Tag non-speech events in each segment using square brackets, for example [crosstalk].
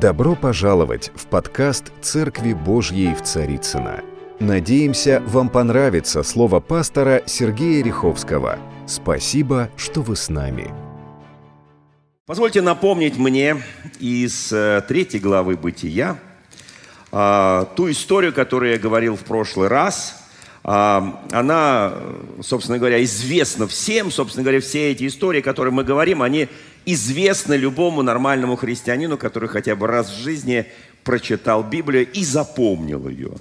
Добро пожаловать в подкаст «Церкви Божьей в Царицына. Надеемся, вам понравится слово пастора Сергея Риховского. Спасибо, что вы с нами. Позвольте напомнить мне из э, третьей главы «Бытия» а, ту историю, которую я говорил в прошлый раз. А, она, собственно говоря, известна всем. Собственно говоря, все эти истории, которые мы говорим, они известны любому нормальному христианину, который хотя бы раз в жизни прочитал Библию и запомнил ее.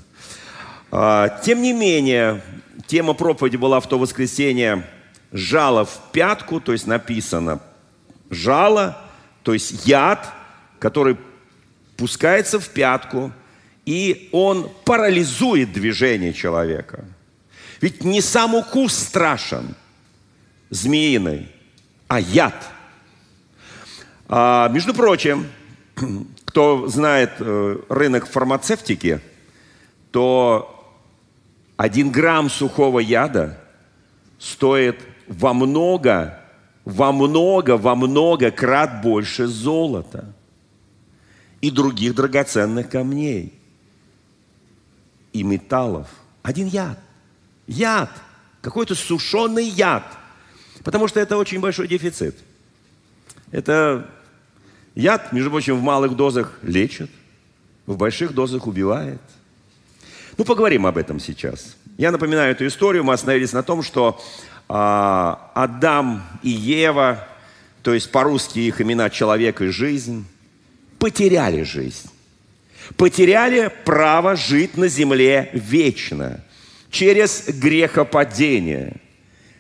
А, тем не менее, тема проповеди была в то воскресенье «Жало в пятку», то есть написано «жало», то есть яд, который пускается в пятку, и он парализует движение человека. Ведь не сам укус страшен, змеиный, а яд – а, между прочим, кто знает э, рынок фармацевтики, то один грамм сухого яда стоит во много, во много, во много крат больше золота и других драгоценных камней и металлов. Один яд. Яд. Какой-то сушеный яд. Потому что это очень большой дефицит. Это Яд, между прочим, в малых дозах лечит, в больших дозах убивает. Ну, поговорим об этом сейчас. Я напоминаю эту историю. Мы остановились на том, что а, Адам и Ева, то есть по-русски их имена человек и жизнь, потеряли жизнь. Потеряли право жить на земле вечно через грехопадение,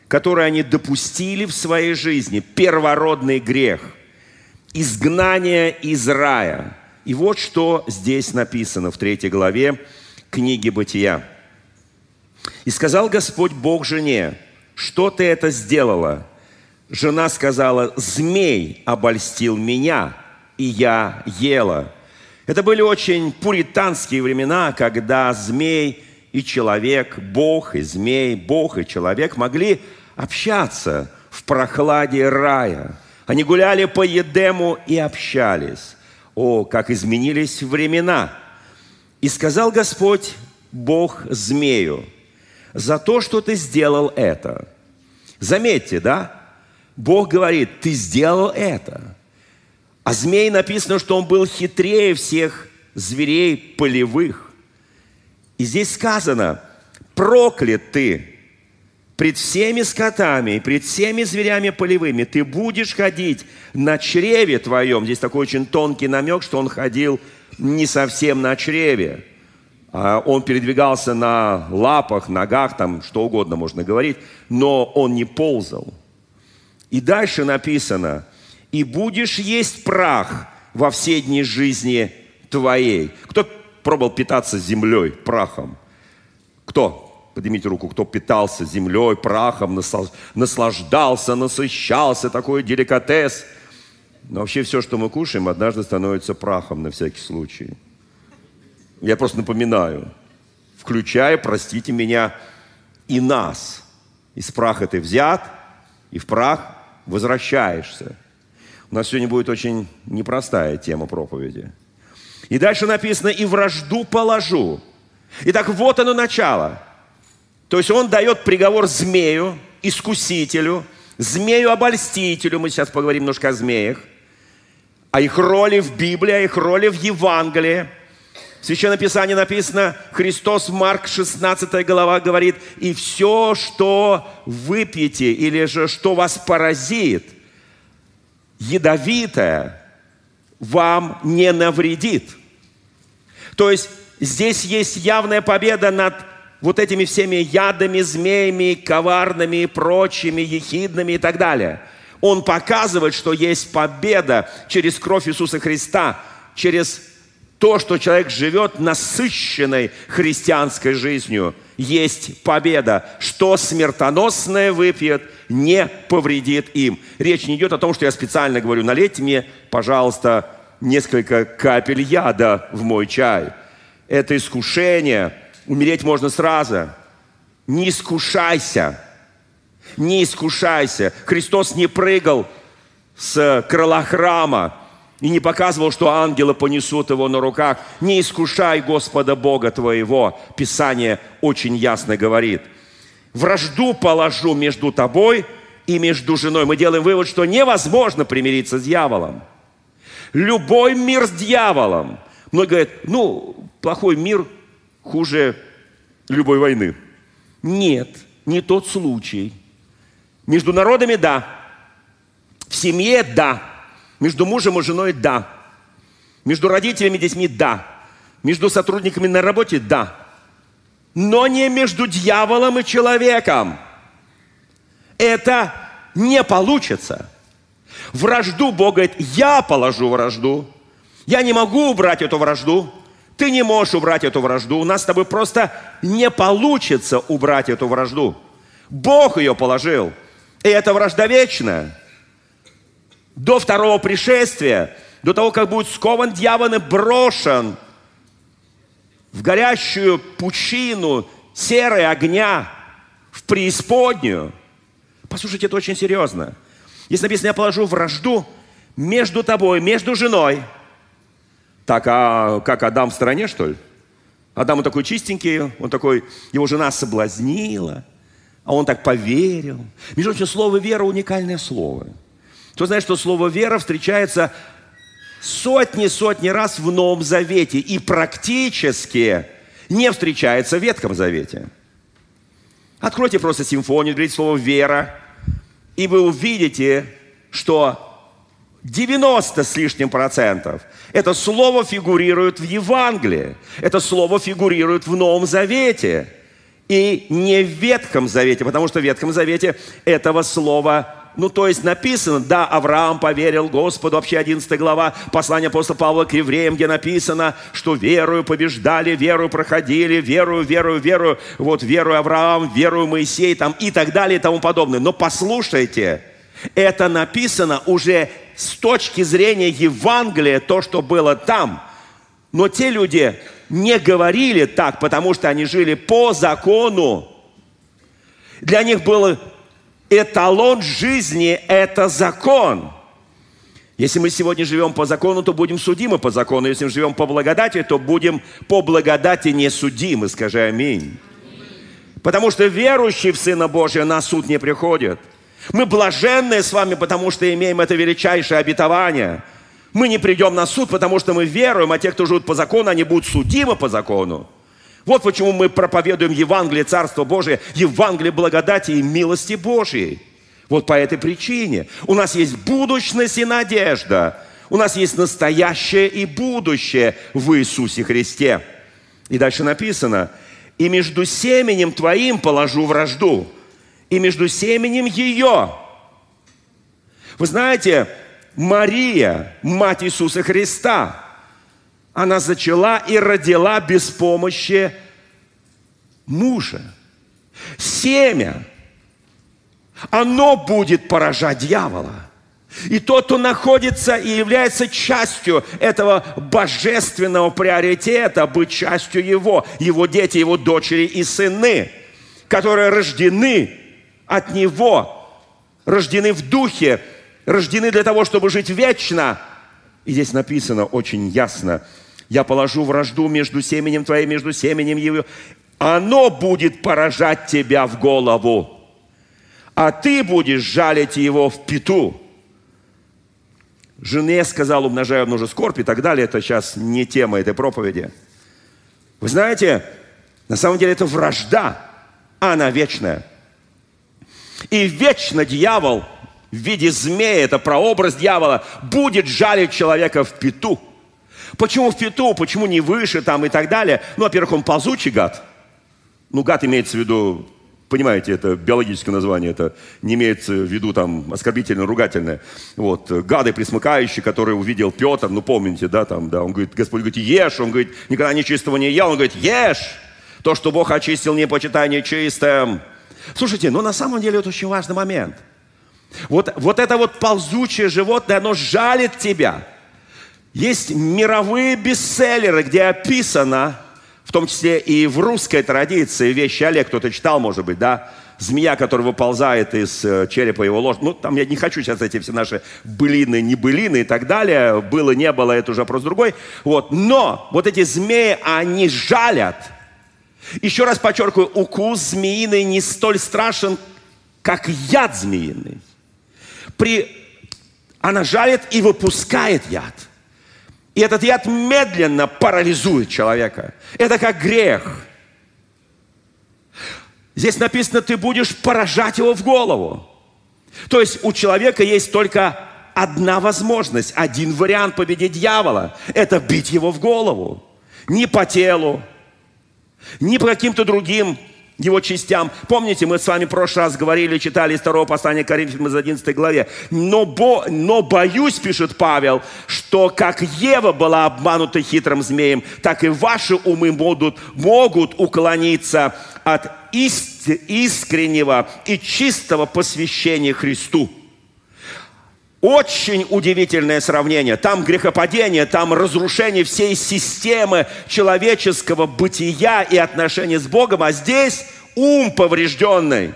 которое они допустили в своей жизни, первородный грех – изгнание из рая. И вот что здесь написано в третьей главе книги Бытия. «И сказал Господь Бог жене, что ты это сделала?» Жена сказала, «Змей обольстил меня, и я ела». Это были очень пуританские времена, когда змей и человек, Бог и змей, Бог и человек могли общаться в прохладе рая – они гуляли по Едему и общались. О, как изменились времена! И сказал Господь, Бог змею, за то, что ты сделал это. Заметьте, да? Бог говорит, ты сделал это. А змей написано, что он был хитрее всех зверей полевых. И здесь сказано, проклят ты пред всеми скотами пред всеми зверями полевыми ты будешь ходить на чреве твоем. Здесь такой очень тонкий намек, что он ходил не совсем на чреве. А он передвигался на лапах, ногах, там что угодно можно говорить, но он не ползал. И дальше написано, и будешь есть прах во все дни жизни твоей. Кто пробовал питаться землей, прахом? Кто? Поднимите руку, кто питался землей, прахом, наслаждался, насыщался, такой деликатес. Но вообще все, что мы кушаем, однажды становится прахом на всякий случай. Я просто напоминаю, включая, простите меня, и нас. Из праха ты взят, и в прах возвращаешься. У нас сегодня будет очень непростая тема проповеди. И дальше написано, и вражду положу. Итак, вот оно начало – то есть он дает приговор змею, искусителю, змею-обольстителю. Мы сейчас поговорим немножко о змеях. О их роли в Библии, о их роли в Евангелии. В Священном Писании написано, Христос, Марк 16 глава говорит, и все, что выпьете или же что вас поразит, ядовитое, вам не навредит. То есть здесь есть явная победа над вот этими всеми ядами, змеями, коварными и прочими, ехидными и так далее. Он показывает, что есть победа через кровь Иисуса Христа, через то, что человек живет насыщенной христианской жизнью. Есть победа. Что смертоносное выпьет, не повредит им. Речь не идет о том, что я специально говорю, налейте мне, пожалуйста, несколько капель яда в мой чай. Это искушение – Умереть можно сразу. Не искушайся. Не искушайся. Христос не прыгал с крыла храма и не показывал, что ангелы понесут его на руках. Не искушай Господа Бога твоего. Писание очень ясно говорит. Вражду положу между тобой и между женой. Мы делаем вывод, что невозможно примириться с дьяволом. Любой мир с дьяволом. Многие говорят, ну, плохой мир хуже любой войны. Нет, не тот случай. Между народами – да. В семье – да. Между мужем и женой – да. Между родителями и детьми – да. Между сотрудниками на работе – да. Но не между дьяволом и человеком. Это не получится. Вражду Бог говорит, я положу вражду. Я не могу убрать эту вражду. Ты не можешь убрать эту вражду. У нас с тобой просто не получится убрать эту вражду. Бог ее положил. И это вражда вечная до второго пришествия, до того, как будет скован дьявол и брошен в горящую пучину серой огня, в преисподнюю. Послушайте, это очень серьезно. Если написано, я положу вражду между тобой, между женой. Так, а как Адам в стороне, что ли? Адам он такой чистенький, он такой, его жена соблазнила, а он так поверил. Между прочим, слово «вера» – уникальное слово – кто знает, что слово «вера» встречается сотни-сотни раз в Новом Завете и практически не встречается в Ветхом Завете. Откройте просто симфонию, говорит слово «вера», и вы увидите, что 90 с лишним процентов. Это слово фигурирует в Евангелии, это слово фигурирует в Новом Завете, и не в Ветхом Завете, потому что в Ветхом Завете этого слова ну, то есть написано, да, Авраам поверил Господу, вообще 11 глава послания апостола Павла к евреям, где написано, что верою побеждали, верою проходили, верою, верою, верою, вот верою Авраам, верою Моисей, там и так далее и тому подобное. Но послушайте, это написано уже с точки зрения Евангелия, то, что было там. Но те люди не говорили так, потому что они жили по закону. Для них было эталон жизни – это закон. Если мы сегодня живем по закону, то будем судимы по закону. Если мы живем по благодати, то будем по благодати не судимы. Скажи аминь. Потому что верующие в Сына Божия на суд не приходят. Мы блаженные с вами, потому что имеем это величайшее обетование. Мы не придем на суд, потому что мы веруем, а те, кто живут по закону, они будут судимы по закону. Вот почему мы проповедуем Евангелие Царства Божие, Евангелие благодати и милости Божьей. Вот по этой причине. У нас есть будущность и надежда. У нас есть настоящее и будущее в Иисусе Христе. И дальше написано, и между семенем твоим положу вражду, и между семенем ее. Вы знаете, Мария, мать Иисуса Христа, она зачала и родила без помощи мужа. Семя, оно будет поражать дьявола. И тот, кто находится и является частью этого божественного приоритета, быть частью его, его дети, его дочери и сыны, которые рождены от него, рождены в духе, рождены для того, чтобы жить вечно. И здесь написано очень ясно – я положу вражду между семенем твоим, между семенем его. Оно будет поражать тебя в голову, а ты будешь жалить его в пету. Жене сказал, умножаю множе скорбь и так далее. Это сейчас не тема этой проповеди. Вы знаете, на самом деле это вражда, а она вечная. И вечно дьявол в виде змея, это прообраз дьявола, будет жалить человека в пету – Почему в пету, почему не выше там и так далее? Ну, во-первых, он ползучий гад. Ну, гад имеется в виду, понимаете, это биологическое название, это не имеется в виду там оскорбительное, ругательное. Вот, гады присмыкающие, которые увидел Петр, ну, помните, да, там, да, он говорит, Господь говорит, ешь, он говорит, никогда нечистого не ел, он говорит, ешь, то, что Бог очистил, не почитай нечистым. Слушайте, ну, на самом деле это очень важный момент. Вот, вот это вот ползучее животное, оно жалит тебя – есть мировые бестселлеры, где описано, в том числе и в русской традиции, вещи Олег кто-то читал, может быть, да, змея, которая выползает из э, черепа его ложь. Ну, там я не хочу сейчас эти все наши былины, не былины и так далее. Было, не было, это уже вопрос другой. Вот. Но вот эти змеи, они жалят. Еще раз подчеркиваю, укус змеиный не столь страшен, как яд змеиный. При... Она жалит и выпускает яд. И этот яд медленно парализует человека. Это как грех – Здесь написано, ты будешь поражать его в голову. То есть у человека есть только одна возможность, один вариант победить дьявола. Это бить его в голову. Не по телу, не по каким-то другим его частям. Помните, мы с вами в прошлый раз говорили, читали из второго послания Коринфянам из 11 главе. Но, бо, но боюсь, пишет Павел, что как Ева была обманута хитрым змеем, так и ваши умы могут, могут уклониться от искреннего и чистого посвящения Христу. Очень удивительное сравнение. Там грехопадение, там разрушение всей системы человеческого бытия и отношения с Богом, а здесь ум поврежденный.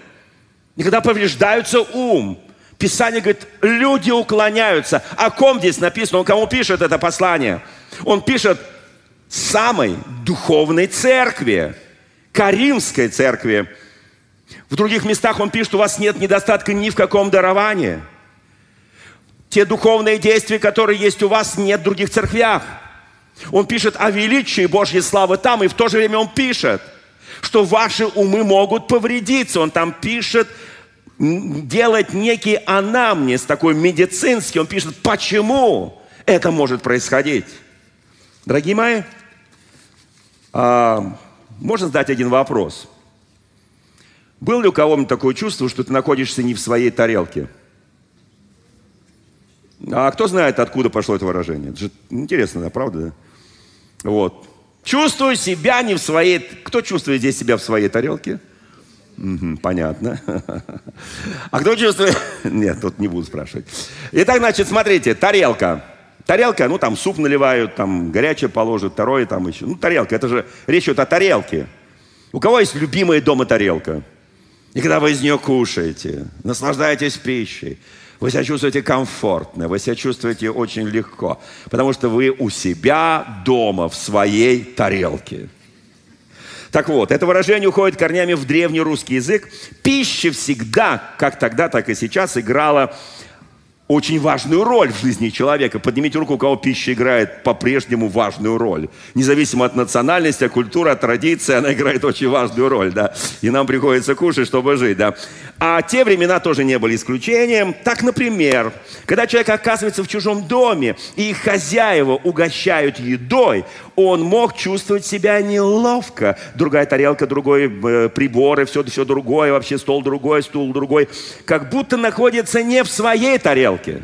И когда повреждается ум, Писание говорит, люди уклоняются. О ком здесь написано? Он кому пишет это послание? Он пишет самой духовной церкви, Каримской церкви. В других местах он пишет, у вас нет недостатка ни в каком даровании – те духовные действия, которые есть у вас, нет в других церквях. Он пишет о величии Божьей славы там, и в то же время он пишет, что ваши умы могут повредиться. Он там пишет, делает некий анамнез, такой медицинский. Он пишет, почему это может происходить. Дорогие мои, а, можно задать один вопрос. Был ли у кого-нибудь такое чувство, что ты находишься не в своей тарелке – а кто знает, откуда пошло это выражение? Это же интересно, да, правда? Да? Вот. Чувствую себя не в своей... Кто чувствует здесь себя в своей тарелке? Угу, понятно. [laughs] А кто чувствует... [laughs] Нет, тут не буду спрашивать. Итак, значит, смотрите, тарелка. Тарелка, ну там суп наливают, там горячее положат, второе там еще. Ну, тарелка, это же речь идет о тарелке. У кого есть любимая дома тарелка? И когда вы из нее кушаете, наслаждаетесь пищей, вы себя чувствуете комфортно, вы себя чувствуете очень легко, потому что вы у себя дома, в своей тарелке. Так вот, это выражение уходит корнями в древний русский язык. Пища всегда, как тогда, так и сейчас, играла очень важную роль в жизни человека. Поднимите руку, у кого пища играет по-прежнему важную роль. Независимо от национальности, от культуры, от традиции, она играет очень важную роль, да. И нам приходится кушать, чтобы жить, да. А те времена тоже не были исключением. Так, например, когда человек оказывается в чужом доме, и хозяева угощают едой, он мог чувствовать себя неловко. Другая тарелка, другой э, и все, все другое, вообще стол другой, стул другой. Как будто находится не в своей тарелке.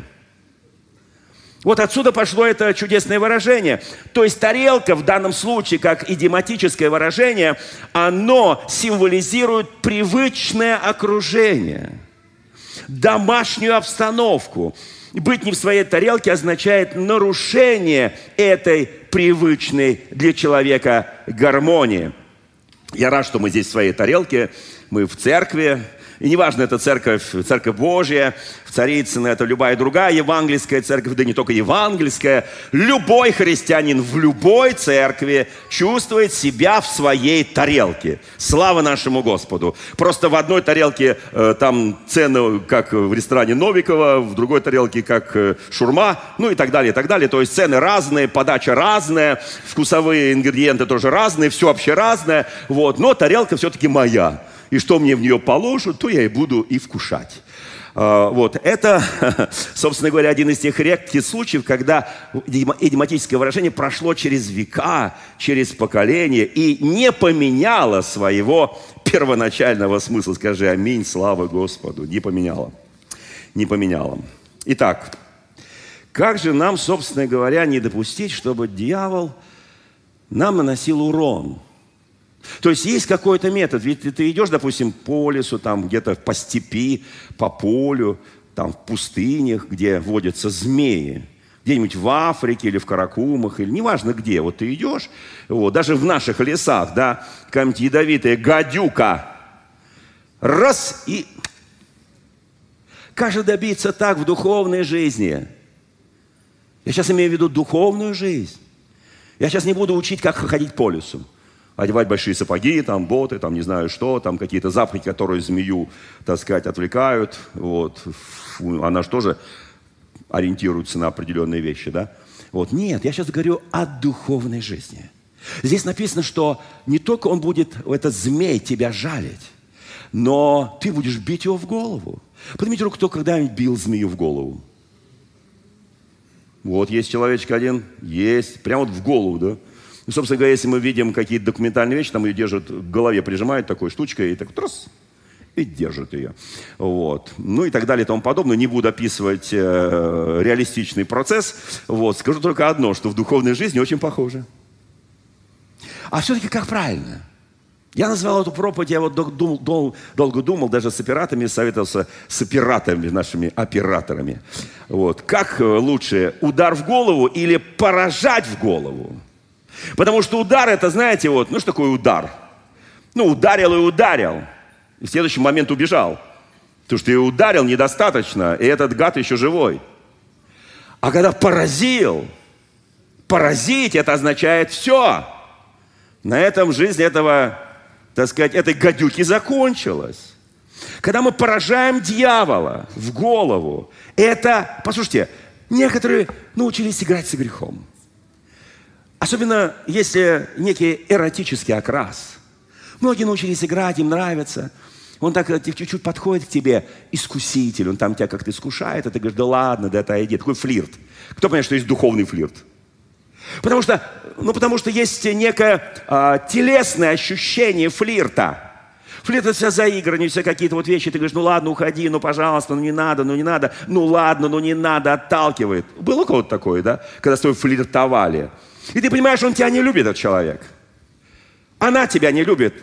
Вот отсюда пошло это чудесное выражение. То есть тарелка в данном случае, как идиоматическое выражение, оно символизирует привычное окружение, домашнюю обстановку. Быть не в своей тарелке означает нарушение этой привычной для человека гармонии. Я рад, что мы здесь в своей тарелке, мы в церкви, и неважно, это церковь, церковь Божья, в Царицыно, это любая другая евангельская церковь, да не только евангельская. Любой христианин в любой церкви чувствует себя в своей тарелке. Слава нашему Господу. Просто в одной тарелке э, там цены, как в ресторане Новикова, в другой тарелке, как э, шурма, ну и так далее, и так далее. То есть цены разные, подача разная, вкусовые ингредиенты тоже разные, все вообще разное. Вот. Но тарелка все-таки моя и что мне в нее положат, то я и буду и вкушать. А, вот. Это, [laughs] собственно говоря, один из тех редких случаев, когда идиоматическое выражение прошло через века, через поколения и не поменяло своего первоначального смысла. Скажи аминь, слава Господу. Не поменяло. Не поменяло. Итак, как же нам, собственно говоря, не допустить, чтобы дьявол нам наносил урон – то есть есть какой-то метод. Ведь ты идешь, допустим, по лесу, там где-то по степи, по полю, там в пустынях, где водятся змеи. Где-нибудь в Африке или в Каракумах, или неважно где. Вот ты идешь, вот, даже в наших лесах, да, какая-нибудь ядовитая гадюка Раз и... Как же добиться так в духовной жизни? Я сейчас имею в виду духовную жизнь. Я сейчас не буду учить, как ходить по лесу. Одевать большие сапоги, там, боты, там, не знаю что, там, какие-то запахи, которые змею, так сказать, отвлекают. Вот. Она же тоже ориентируется на определенные вещи, да? Вот. Нет, я сейчас говорю о духовной жизни. Здесь написано, что не только он будет, этот змей, тебя жалить, но ты будешь бить его в голову. Поднимите руку, кто когда-нибудь бил змею в голову. Вот есть человечек один, есть, прямо вот в голову, да. Ну, собственно говоря, если мы видим какие-то документальные вещи, там ее держат к голове, прижимают такой штучкой, и так трос, и держит ее. Вот. Ну и так далее и тому подобное. Не буду описывать э, реалистичный процесс. Вот. Скажу только одно, что в духовной жизни очень похоже. А все-таки как правильно? Я назвал эту проповедь, я вот дол, дол, долго думал, даже с операторами советовался, с операторами, нашими операторами. Вот. Как э, лучше, удар в голову или поражать в голову? Потому что удар, это, знаете, вот, ну что такое удар? Ну, ударил и ударил. И в следующий момент убежал. Потому что ты ударил недостаточно, и этот гад еще живой. А когда поразил, поразить, это означает все. На этом жизнь этого так сказать, этой гадюки закончилась. Когда мы поражаем дьявола в голову, это, послушайте, некоторые научились играть с грехом. Особенно если некий эротический окрас. Многие научились играть, им нравится. Он так чуть-чуть подходит к тебе, искуситель, он там тебя как-то искушает, а ты говоришь, да ладно, да отойди. Такой флирт. Кто понимает, что есть духовный флирт? Потому что, ну, потому что есть некое а, телесное ощущение флирта. Флирт это все заигрывание, все какие-то вот вещи. Ты говоришь, ну ладно, уходи, ну пожалуйста, ну не надо, ну не надо, ну ладно, ну не надо, отталкивает. Было у кого-то такое, да? Когда с тобой флиртовали. И ты понимаешь, он тебя не любит, этот человек. Она тебя не любит.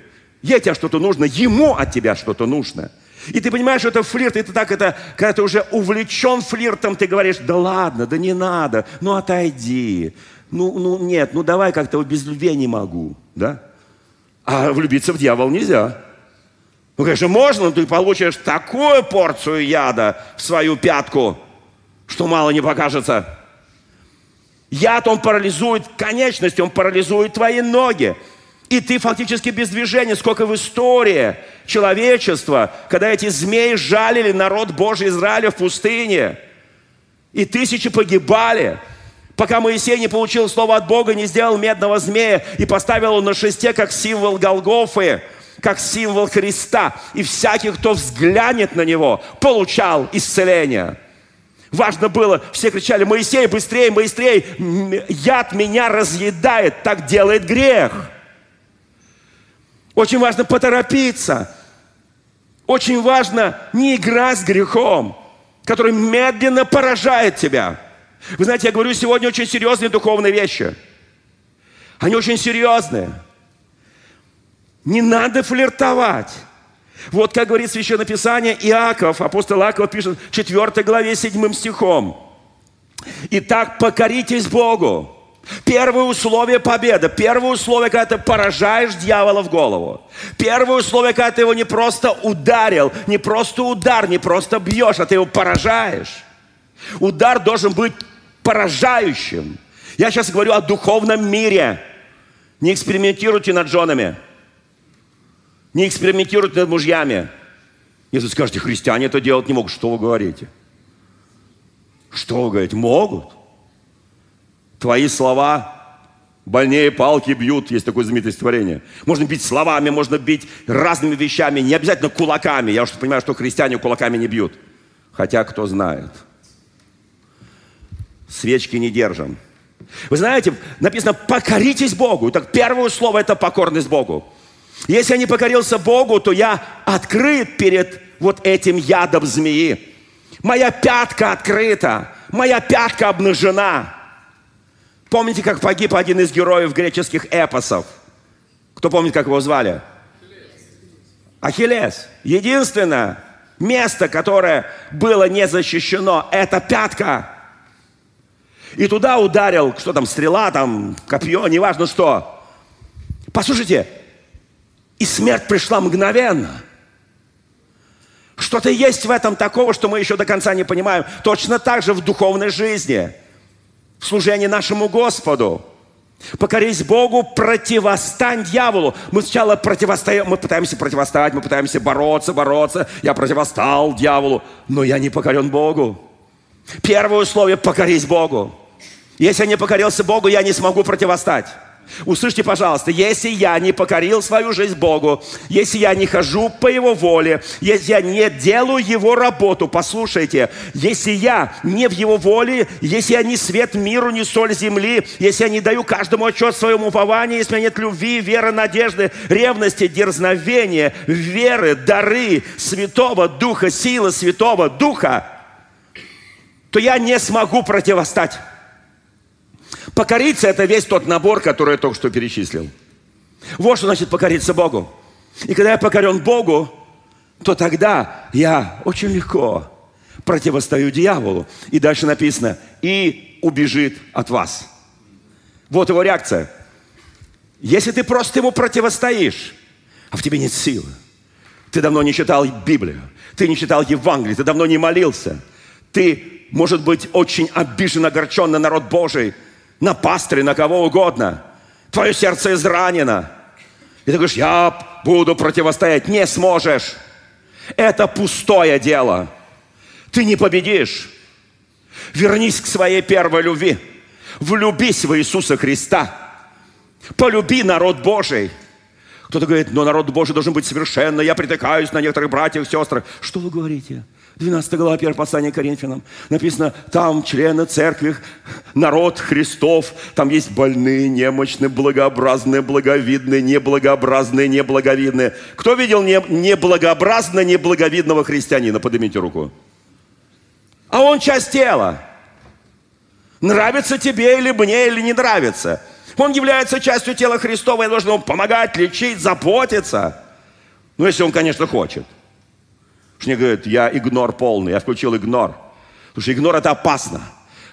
Ей тебя что-то нужно, ему от тебя что-то нужно. И ты понимаешь, это флирт, ты так это, когда ты уже увлечен флиртом, ты говоришь, да ладно, да не надо, ну отойди, ну, ну нет, ну давай как-то без любви не могу, да? А влюбиться в дьявол нельзя. Ну, конечно, можно, но ты получишь такую порцию яда в свою пятку, что мало не покажется. Яд, он парализует конечности, он парализует твои ноги. И ты фактически без движения. Сколько в истории человечества, когда эти змеи жалили народ Божий Израиля в пустыне. И тысячи погибали пока Моисей не получил слово от Бога, не сделал медного змея и поставил его на шесте как символ Голгофы, как символ Христа. И всякий, кто взглянет на него, получал исцеление. Важно было, все кричали, Моисей, быстрее, быстрее, яд меня разъедает, так делает грех. Очень важно поторопиться. Очень важно не играть с грехом, который медленно поражает тебя – вы знаете, я говорю сегодня очень серьезные духовные вещи. Они очень серьезные. Не надо флиртовать. Вот как говорит Священное Писание, Иаков, апостол Иаков пишет в 4 главе 7 стихом. Итак, покоритесь Богу. Первое условие победы. Первое условие, когда ты поражаешь дьявола в голову. Первое условие, когда ты его не просто ударил, не просто удар, не просто бьешь, а ты его поражаешь. Удар должен быть поражающим. Я сейчас говорю о духовном мире. Не экспериментируйте над женами. Не экспериментируйте над мужьями. Если скажете, христиане это делать не могут, что вы говорите? Что вы говорите? Могут. Твои слова больнее палки бьют, есть такое знаменитое стихотворение. Можно бить словами, можно бить разными вещами, не обязательно кулаками. Я уж понимаю, что христиане кулаками не бьют. Хотя кто знает – свечки не держим. Вы знаете, написано «покоритесь Богу». Так первое слово – это покорность Богу. Если я не покорился Богу, то я открыт перед вот этим ядом змеи. Моя пятка открыта, моя пятка обнажена. Помните, как погиб один из героев греческих эпосов? Кто помнит, как его звали? Ахиллес. Единственное место, которое было не защищено, это пятка. И туда ударил, что там, стрела, там, копье, неважно что. Послушайте, и смерть пришла мгновенно. Что-то есть в этом такого, что мы еще до конца не понимаем. Точно так же в духовной жизни, в служении нашему Господу. Покорись Богу, противостань дьяволу. Мы сначала противостоим, мы пытаемся противостоять, мы пытаемся бороться, бороться. Я противостал дьяволу, но я не покорен Богу. Первое условие – покорись Богу. Если я не покорился Богу, я не смогу противостать. Услышьте, пожалуйста, если я не покорил свою жизнь Богу, если я не хожу по Его воле, если я не делаю Его работу, послушайте, если я не в Его воле, если я не свет миру, не соль земли, если я не даю каждому отчет своему упованию, если у меня нет любви, веры, надежды, ревности, дерзновения, веры, дары Святого Духа, силы Святого Духа, то я не смогу противостать. Покориться – это весь тот набор, который я только что перечислил. Вот что значит покориться Богу. И когда я покорен Богу, то тогда я очень легко противостою дьяволу. И дальше написано, и убежит от вас. Вот его реакция. Если ты просто ему противостоишь, а в тебе нет силы, ты давно не читал Библию, ты не читал Евангелие, ты давно не молился, ты, может быть, очень обижен, огорчен на народ Божий – на пастыря, на кого угодно. Твое сердце изранено. И ты говоришь, я буду противостоять. Не сможешь. Это пустое дело. Ты не победишь. Вернись к своей первой любви. Влюбись в Иисуса Христа. Полюби народ Божий. Кто-то говорит, но народ Божий должен быть совершенно. Я притыкаюсь на некоторых братьев, сестрах. Что вы говорите? 12 глава 1 послания Коринфянам. Написано, там члены церкви, народ Христов. Там есть больные, немощные, благообразные, благовидные, неблагообразные, неблаговидные. Кто видел неблагообразно неблаговидного христианина? Поднимите руку. А он часть тела. Нравится тебе или мне, или не нравится. Он является частью тела Христова, и должен ему помогать, лечить, заботиться. Ну, если он, конечно, хочет. Что мне говорят, я игнор полный, я включил игнор. Потому что игнор это опасно.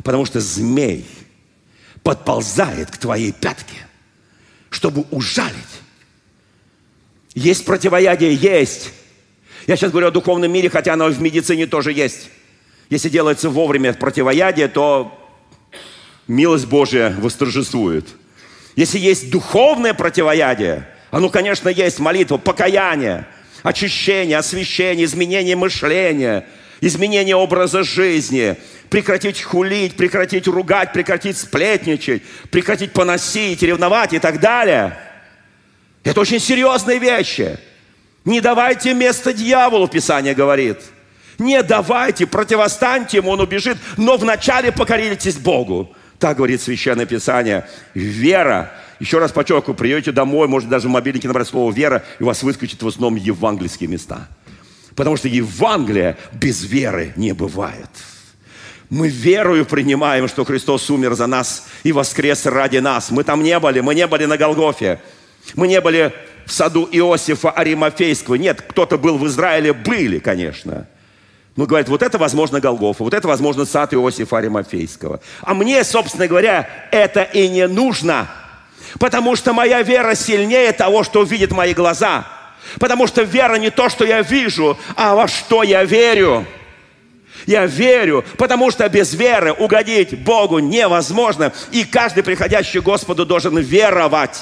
Потому что змей подползает к твоей пятке, чтобы ужалить. Есть противоядие? Есть. Я сейчас говорю о духовном мире, хотя оно в медицине тоже есть. Если делается вовремя противоядие, то милость Божья восторжествует. Если есть духовное противоядие, оно, конечно, есть молитва, покаяние, очищение, освящение, изменение мышления, изменение образа жизни, прекратить хулить, прекратить ругать, прекратить сплетничать, прекратить поносить, ревновать и так далее. Это очень серьезные вещи. Не давайте место дьяволу, Писание говорит. Не давайте, противостаньте ему, он убежит, но вначале покоритесь Богу. Так говорит Священное Писание. Вера, еще раз подчеркиваю, приедете домой, может даже в мобильнике набрать слово «вера», и у вас выскочит в основном евангельские места. Потому что Евангелие без веры не бывает. Мы верою принимаем, что Христос умер за нас и воскрес ради нас. Мы там не были, мы не были на Голгофе. Мы не были в саду Иосифа Аримафейского. Нет, кто-то был в Израиле, были, конечно. Ну, говорит, вот это, возможно, Голгофа, вот это, возможно, сад Иосифа Аримафейского. А мне, собственно говоря, это и не нужно, потому что моя вера сильнее того, что увидят мои глаза. Потому что вера не то, что я вижу, а во что я верю. Я верю, потому что без веры угодить Богу невозможно. И каждый приходящий к Господу должен веровать.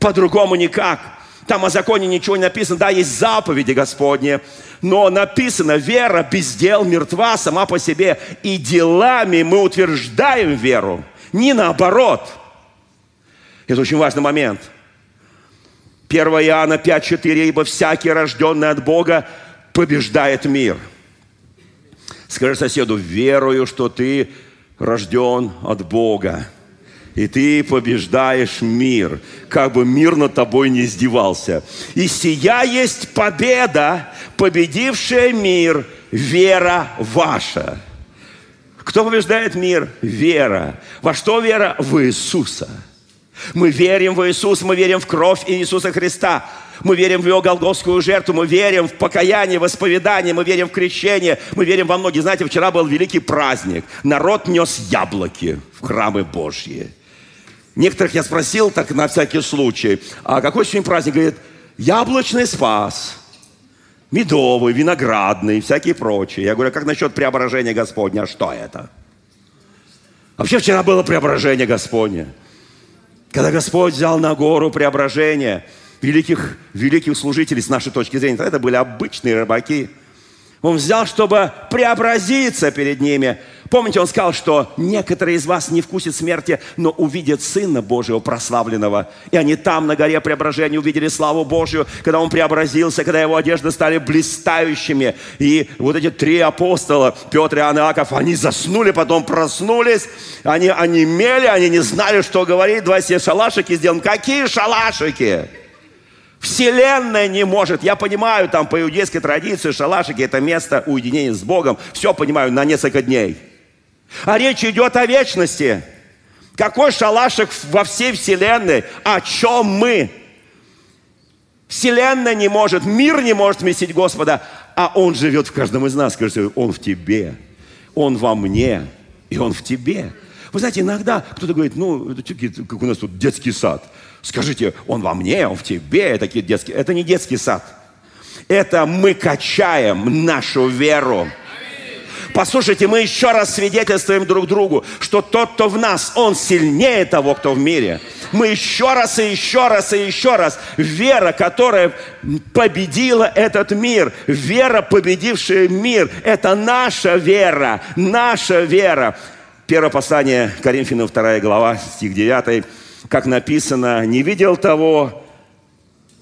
По-другому никак. Там о законе ничего не написано. Да, есть заповеди Господни, но написано, вера без дел мертва сама по себе. И делами мы утверждаем веру, не наоборот. Это очень важный момент. 1 Иоанна 5,4. «Ибо всякий, рожденный от Бога, побеждает мир». Скажи соседу, верую, что ты рожден от Бога и ты побеждаешь мир, как бы мир над тобой не издевался. И сия есть победа, победившая мир, вера ваша. Кто побеждает мир? Вера. Во что вера? В Иисуса. Мы верим в Иисуса, мы верим в кровь Иисуса Христа. Мы верим в Его голгофскую жертву, мы верим в покаяние, в исповедание, мы верим в крещение, мы верим во многие. Знаете, вчера был великий праздник. Народ нес яблоки в храмы Божьи. Некоторых я спросил так на всякий случай, а какой сегодня праздник? Говорит, яблочный спас. медовый, виноградный, всякие прочие. Я говорю, а как насчет преображения Господня? А что это? Вообще вчера было преображение Господне. Когда Господь взял на гору преображение великих, великих служителей с нашей точки зрения, это были обычные рыбаки – он взял, чтобы преобразиться перед ними. Помните, он сказал, что некоторые из вас не вкусят смерти, но увидят Сына Божьего прославленного. И они там, на горе преображения, увидели славу Божью, когда он преобразился, когда его одежды стали блистающими. И вот эти три апостола, Петр и Иоанн они заснули, потом проснулись. Они, они мели, они не знали, что говорить. Давай себе шалашики сделаем. Какие шалашики? Вселенная не может. Я понимаю, там по иудейской традиции шалашики – это место уединения с Богом. Все понимаю, на несколько дней. А речь идет о вечности. Какой шалашик во всей Вселенной? О чем мы? Вселенная не может, мир не может вместить Господа, а Он живет в каждом из нас. Скажите, Он в тебе, Он во мне, и Он в тебе. Вы знаете, иногда кто-то говорит, ну, как у нас тут детский сад. Скажите, он во мне, он в тебе, такие детские. Это не детский сад. Это мы качаем нашу веру. Послушайте, мы еще раз свидетельствуем друг другу, что тот, кто в нас, он сильнее того, кто в мире. Мы еще раз и еще раз и еще раз. Вера, которая победила этот мир, вера, победившая мир, это наша вера, наша вера. Первое послание Коринфянам, 2 глава, стих 9. Как написано, не видел того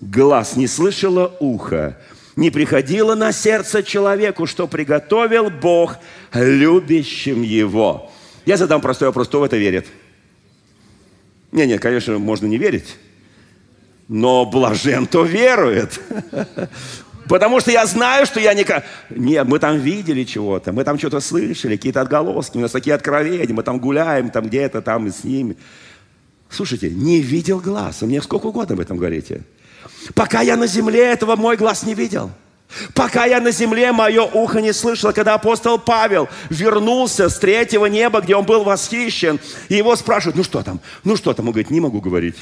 глаз, не слышало ухо, не приходило на сердце человеку, что приготовил Бог любящим его. Я задам простой вопрос, кто в это верит? Не, нет, конечно, можно не верить, но блажен, то верует. [laughs] Потому что я знаю, что я не... Нет, мы там видели чего-то, мы там что-то слышали, какие-то отголоски, у нас такие откровения, мы там гуляем, там где-то там и с ними. Слушайте, не видел глаз. Мне сколько угодно об этом говорите. Пока я на земле, этого мой глаз не видел. Пока я на земле, мое ухо не слышало, когда апостол Павел вернулся с третьего неба, где он был восхищен, и его спрашивают, ну что там, ну что там? Он говорит, не могу говорить.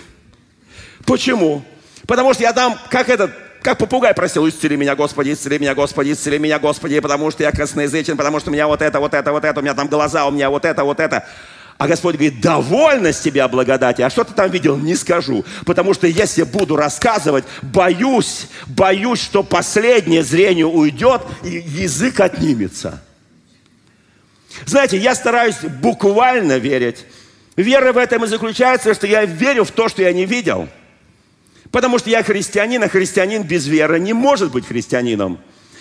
Почему? Потому что я там, как этот, как попугай просил, исцели меня, Господи, исцели меня, Господи, исцели меня, Господи, потому что я косноязычен, потому что у меня вот это, вот это, вот это, у меня там глаза, у меня вот это, вот это. А Господь говорит, довольно с тебя благодати. А что ты там видел, не скажу. Потому что если буду рассказывать, боюсь, боюсь, что последнее зрение уйдет и язык отнимется. Знаете, я стараюсь буквально верить. Вера в этом и заключается, что я верю в то, что я не видел – Потому что я христианин, а христианин без веры не может быть христианином.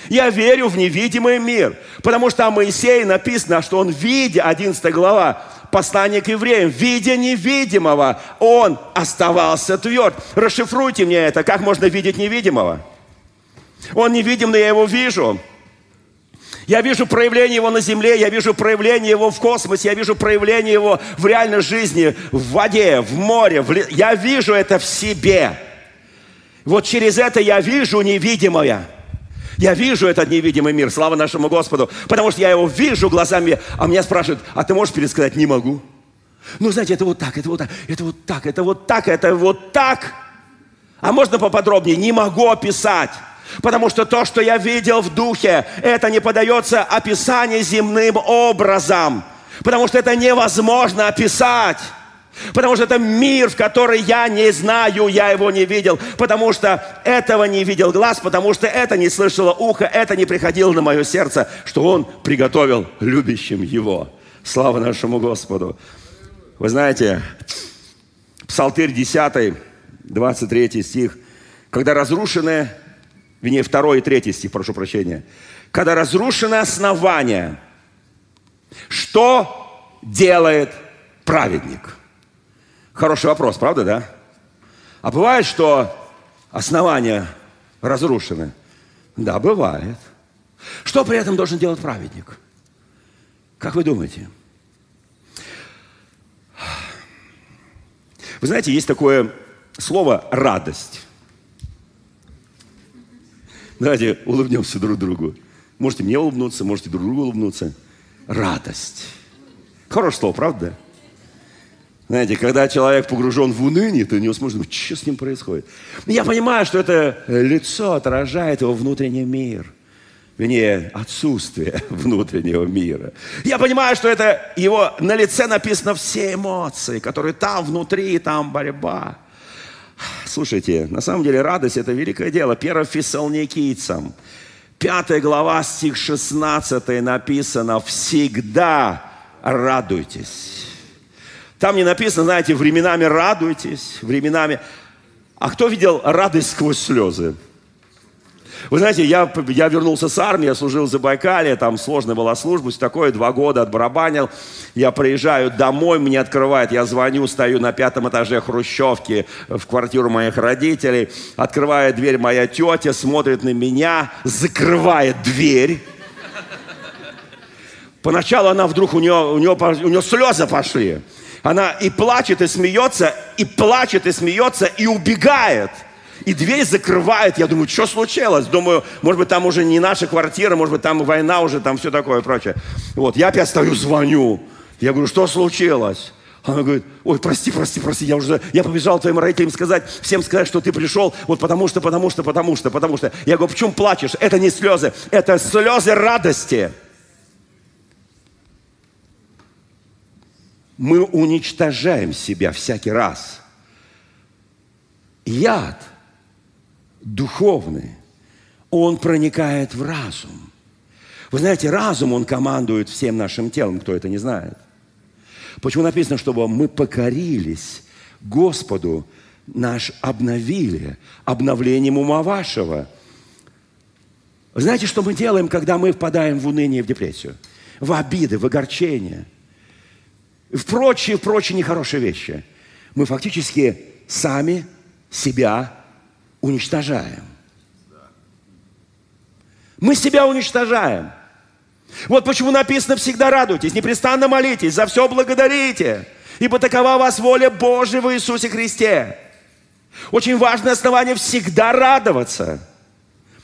Я верю в невидимый мир. Потому что о Моисее написано, что он, видя, 11 глава, послание к евреям, видя невидимого, он оставался тверд. Расшифруйте мне это, как можно видеть невидимого? Он невидим, но я его вижу. Я вижу проявление его на земле, я вижу проявление его в космосе, я вижу проявление его в реальной жизни, в воде, в море. В... Я вижу это в себе. Вот через это я вижу невидимое. Я вижу этот невидимый мир, слава нашему Господу, потому что я его вижу глазами, а меня спрашивают, а ты можешь пересказать? Не могу. Ну, знаете, это вот так, это вот так, это вот так, это вот так, это вот так. А можно поподробнее? Не могу описать. Потому что то, что я видел в духе, это не подается описанию земным образом. Потому что это невозможно описать. Потому что это мир, в который я не знаю, я его не видел. Потому что этого не видел глаз, потому что это не слышало ухо, это не приходило на мое сердце, что Он приготовил любящим Его. Слава нашему Господу. Вы знаете, Псалтырь 10, 23 стих. Когда разрушены, вернее, 2 и 3 стих, прошу прощения. Когда разрушено основание, что делает праведник? Хороший вопрос, правда, да? А бывает, что основания разрушены? Да, бывает. Что при этом должен делать праведник? Как вы думаете? Вы знаете, есть такое слово «радость». Давайте улыбнемся друг другу. Можете мне улыбнуться, можете друг другу улыбнуться. Радость. Хорошее слово, правда? Знаете, когда человек погружен в уныние, ты не сможешь что с ним происходит. Я понимаю, что это лицо отражает его внутренний мир. Вернее, отсутствие [laughs] внутреннего мира. Я понимаю, что это его на лице написано все эмоции, которые там внутри, там борьба. Слушайте, на самом деле радость – это великое дело. 1 Фессалоникийцам, 5 глава, стих 16 написано «Всегда радуйтесь». Там не написано, знаете, временами радуйтесь, временами... А кто видел радость сквозь слезы? Вы знаете, я, я вернулся с армии, я служил в Забайкале, там сложная была служба, все такое, два года отбарабанил. Я приезжаю домой, мне открывают, я звоню, стою на пятом этаже хрущевки в квартиру моих родителей. Открывает дверь моя тетя, смотрит на меня, закрывает дверь. Поначалу она вдруг, у нее, у нее, у нее слезы пошли. Она и плачет, и смеется, и плачет, и смеется, и убегает – и дверь закрывает. Я думаю, что случилось? Думаю, может быть, там уже не наша квартира, может быть, там война уже, там все такое и прочее. Вот, я опять стою, звоню. Я говорю, что случилось? Она говорит, ой, прости, прости, прости, я уже, я побежал твоим родителям сказать, всем сказать, что ты пришел, вот потому что, потому что, потому что, потому что. Я говорю, почему плачешь? Это не слезы, это слезы радости. Мы уничтожаем себя всякий раз. Яд – духовный, он проникает в разум. Вы знаете, разум, он командует всем нашим телом, кто это не знает. Почему написано, чтобы мы покорились Господу, наш обновили, обновлением ума вашего. Знаете, что мы делаем, когда мы впадаем в уныние, в депрессию? В обиды, в огорчение, в прочие, прочие нехорошие вещи. Мы фактически сами себя уничтожаем. Мы себя уничтожаем. Вот почему написано «всегда радуйтесь, непрестанно молитесь, за все благодарите, ибо такова вас воля Божия в Иисусе Христе». Очень важное основание всегда радоваться.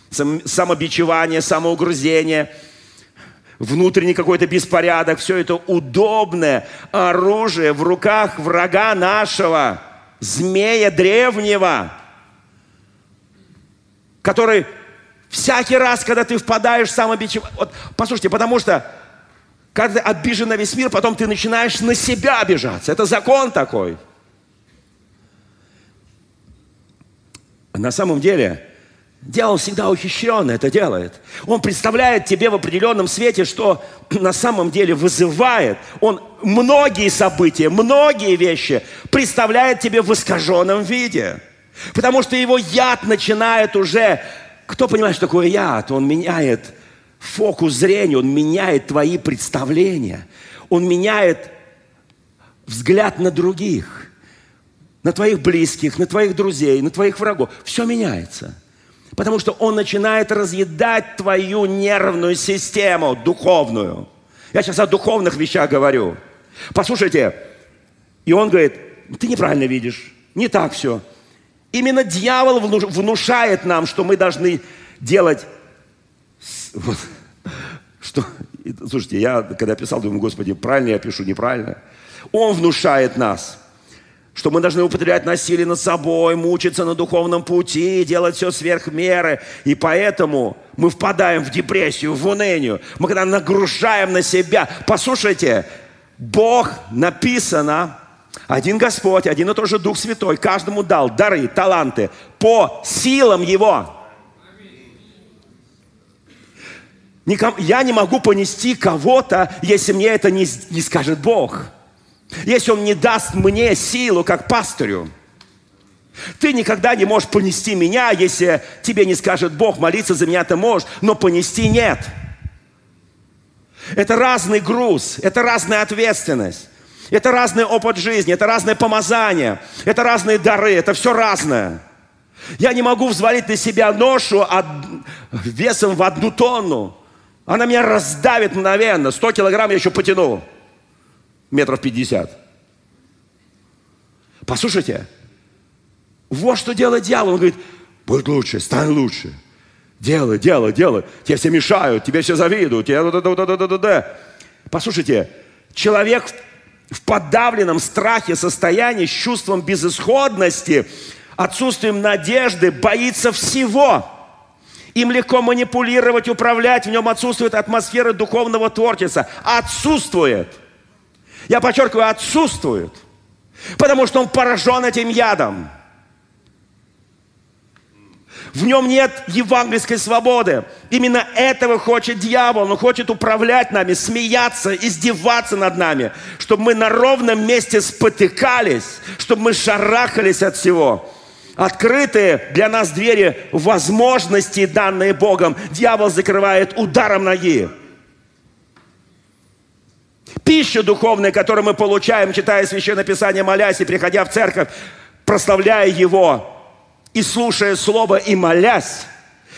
Самобичевание, самоугрызение, внутренний какой-то беспорядок, все это удобное оружие в руках врага нашего, змея древнего – который всякий раз, когда ты впадаешь в самобичевание... Вот, послушайте, потому что когда ты обижен на весь мир, потом ты начинаешь на себя обижаться. Это закон такой. На самом деле, дьявол всегда ухищренно это делает. Он представляет тебе в определенном свете, что [clears throat] на самом деле вызывает. Он многие события, многие вещи представляет тебе в искаженном виде. Потому что его яд начинает уже... Кто понимает, что такое яд? Он меняет фокус зрения, он меняет твои представления. Он меняет взгляд на других, на твоих близких, на твоих друзей, на твоих врагов. Все меняется. Потому что он начинает разъедать твою нервную систему духовную. Я сейчас о духовных вещах говорю. Послушайте, и он говорит, ты неправильно видишь, не так все. Именно дьявол внушает нам, что мы должны делать... Вот, [laughs] что, слушайте, я когда писал, думаю, Господи, правильно я пишу, неправильно. Он внушает нас, что мы должны употреблять насилие над собой, мучиться на духовном пути, делать все сверх меры. И поэтому мы впадаем в депрессию, в уныние. Мы когда нагружаем на себя. Послушайте, Бог написано, один Господь, один и тот же Дух Святой каждому дал дары, таланты по силам Его. Я не могу понести кого-то, если мне это не, не скажет Бог. Если Он не даст мне силу, как пастырю. Ты никогда не можешь понести меня, если тебе не скажет Бог. Молиться за меня ты можешь, но понести нет. Это разный груз, это разная ответственность. Это разный опыт жизни, это разное помазание, это разные дары, это все разное. Я не могу взвалить на себя ношу от, весом в одну тонну. Она меня раздавит мгновенно. 100 килограмм я еще потяну. Метров 50. Послушайте, вот что делает дьявол. Он говорит, будь лучше, стань лучше. Делай, делай, делай. Тебе все мешают, тебе все завидуют. Тебе... Послушайте, человек в подавленном страхе состоянии, с чувством безысходности, отсутствием надежды, боится всего. Им легко манипулировать, управлять, в нем отсутствует атмосфера духовного творчества. Отсутствует. Я подчеркиваю, отсутствует. Потому что он поражен этим ядом. В нем нет евангельской свободы. Именно этого хочет дьявол. Он хочет управлять нами, смеяться, издеваться над нами, чтобы мы на ровном месте спотыкались, чтобы мы шарахались от всего. Открытые для нас двери возможностей, данные Богом, дьявол закрывает ударом ноги. Пища духовная, которую мы получаем, читая Священное Писание, молясь и приходя в церковь, прославляя Его, и слушая Слово и молясь,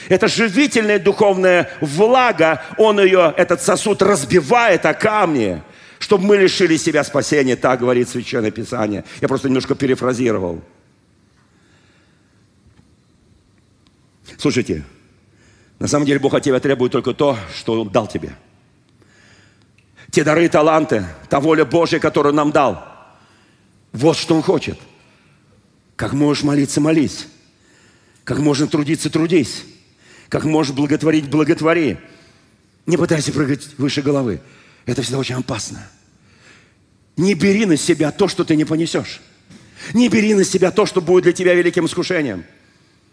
это живительная духовная влага, он ее, этот сосуд разбивает о камни, чтобы мы лишили себя спасения, так говорит Священное Писание. Я просто немножко перефразировал. Слушайте, на самом деле Бог от тебя требует только то, что Он дал тебе. Те дары и таланты, та воля Божья, которую нам дал. Вот что Он хочет. Как можешь молиться, молись. Как можно трудиться, трудись. Как можешь благотворить, благотвори. Не пытайся прыгать выше головы. Это всегда очень опасно. Не бери на себя то, что ты не понесешь. Не бери на себя то, что будет для тебя великим искушением.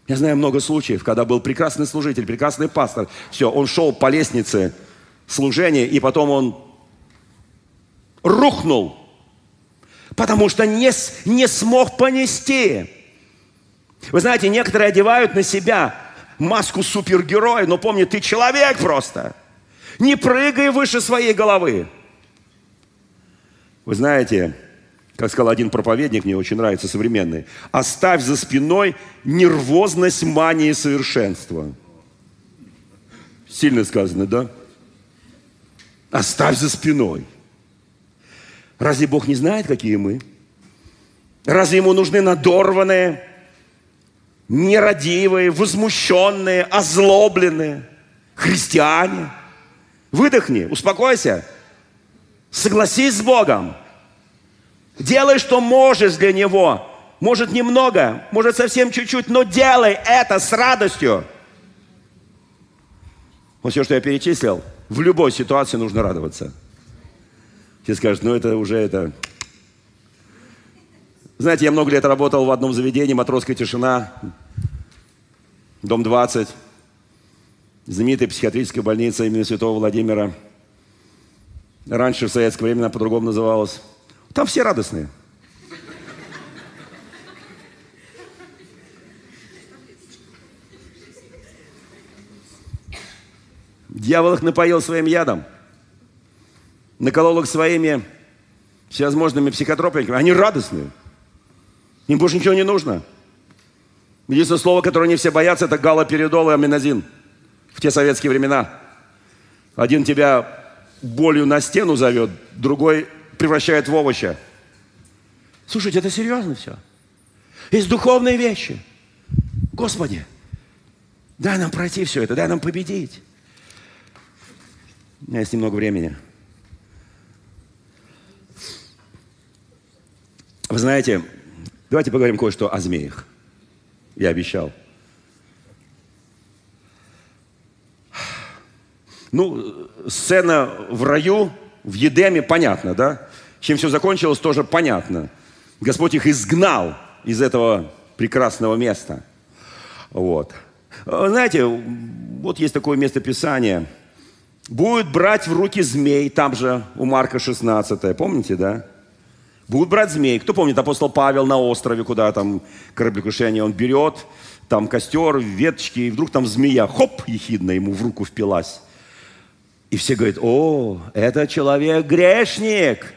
Я знаю много случаев, когда был прекрасный служитель, прекрасный пастор. Все, он шел по лестнице служения, и потом он рухнул, потому что не, не смог понести. Вы знаете, некоторые одевают на себя маску супергероя, но помни, ты человек просто. Не прыгай выше своей головы. Вы знаете, как сказал один проповедник, мне очень нравится современный, оставь за спиной нервозность мании совершенства. Сильно сказано, да? Оставь за спиной. Разве Бог не знает, какие мы? Разве Ему нужны надорванные, нерадивые, возмущенные, озлобленные христиане. Выдохни, успокойся. Согласись с Богом. Делай, что можешь для Него. Может немного, может совсем чуть-чуть, но делай это с радостью. Вот все, что я перечислил, в любой ситуации нужно радоваться. Все скажут, ну это уже это знаете, я много лет работал в одном заведении, матросская тишина, дом 20, знаменитая психиатрическая больница имени Святого Владимира. Раньше в советское время она по-другому называлась. Там все радостные. Дьявол их напоил своим ядом, наколол их своими всевозможными психотропами. Они радостные. Им больше ничего не нужно. Единственное слово, которое они все боятся, это галоперидол и аминозин в те советские времена. Один тебя болью на стену зовет, другой превращает в овоща. Слушайте, это серьезно все. Есть духовные вещи. Господи, дай нам пройти все это, дай нам победить. У меня есть немного времени. Вы знаете, Давайте поговорим кое-что о змеях. Я обещал. Ну, сцена в раю, в Едеме, понятно, да? Чем все закончилось, тоже понятно. Господь их изгнал из этого прекрасного места. Вот. Знаете, вот есть такое место Писания. Будет брать в руки змей, там же у Марка 16, помните, да? Будут брать змей. Кто помнит, апостол Павел на острове, куда там кораблекрушение, он берет, там костер, веточки, и вдруг там змея, хоп, ехидно ему в руку впилась. И все говорят, о, это человек грешник.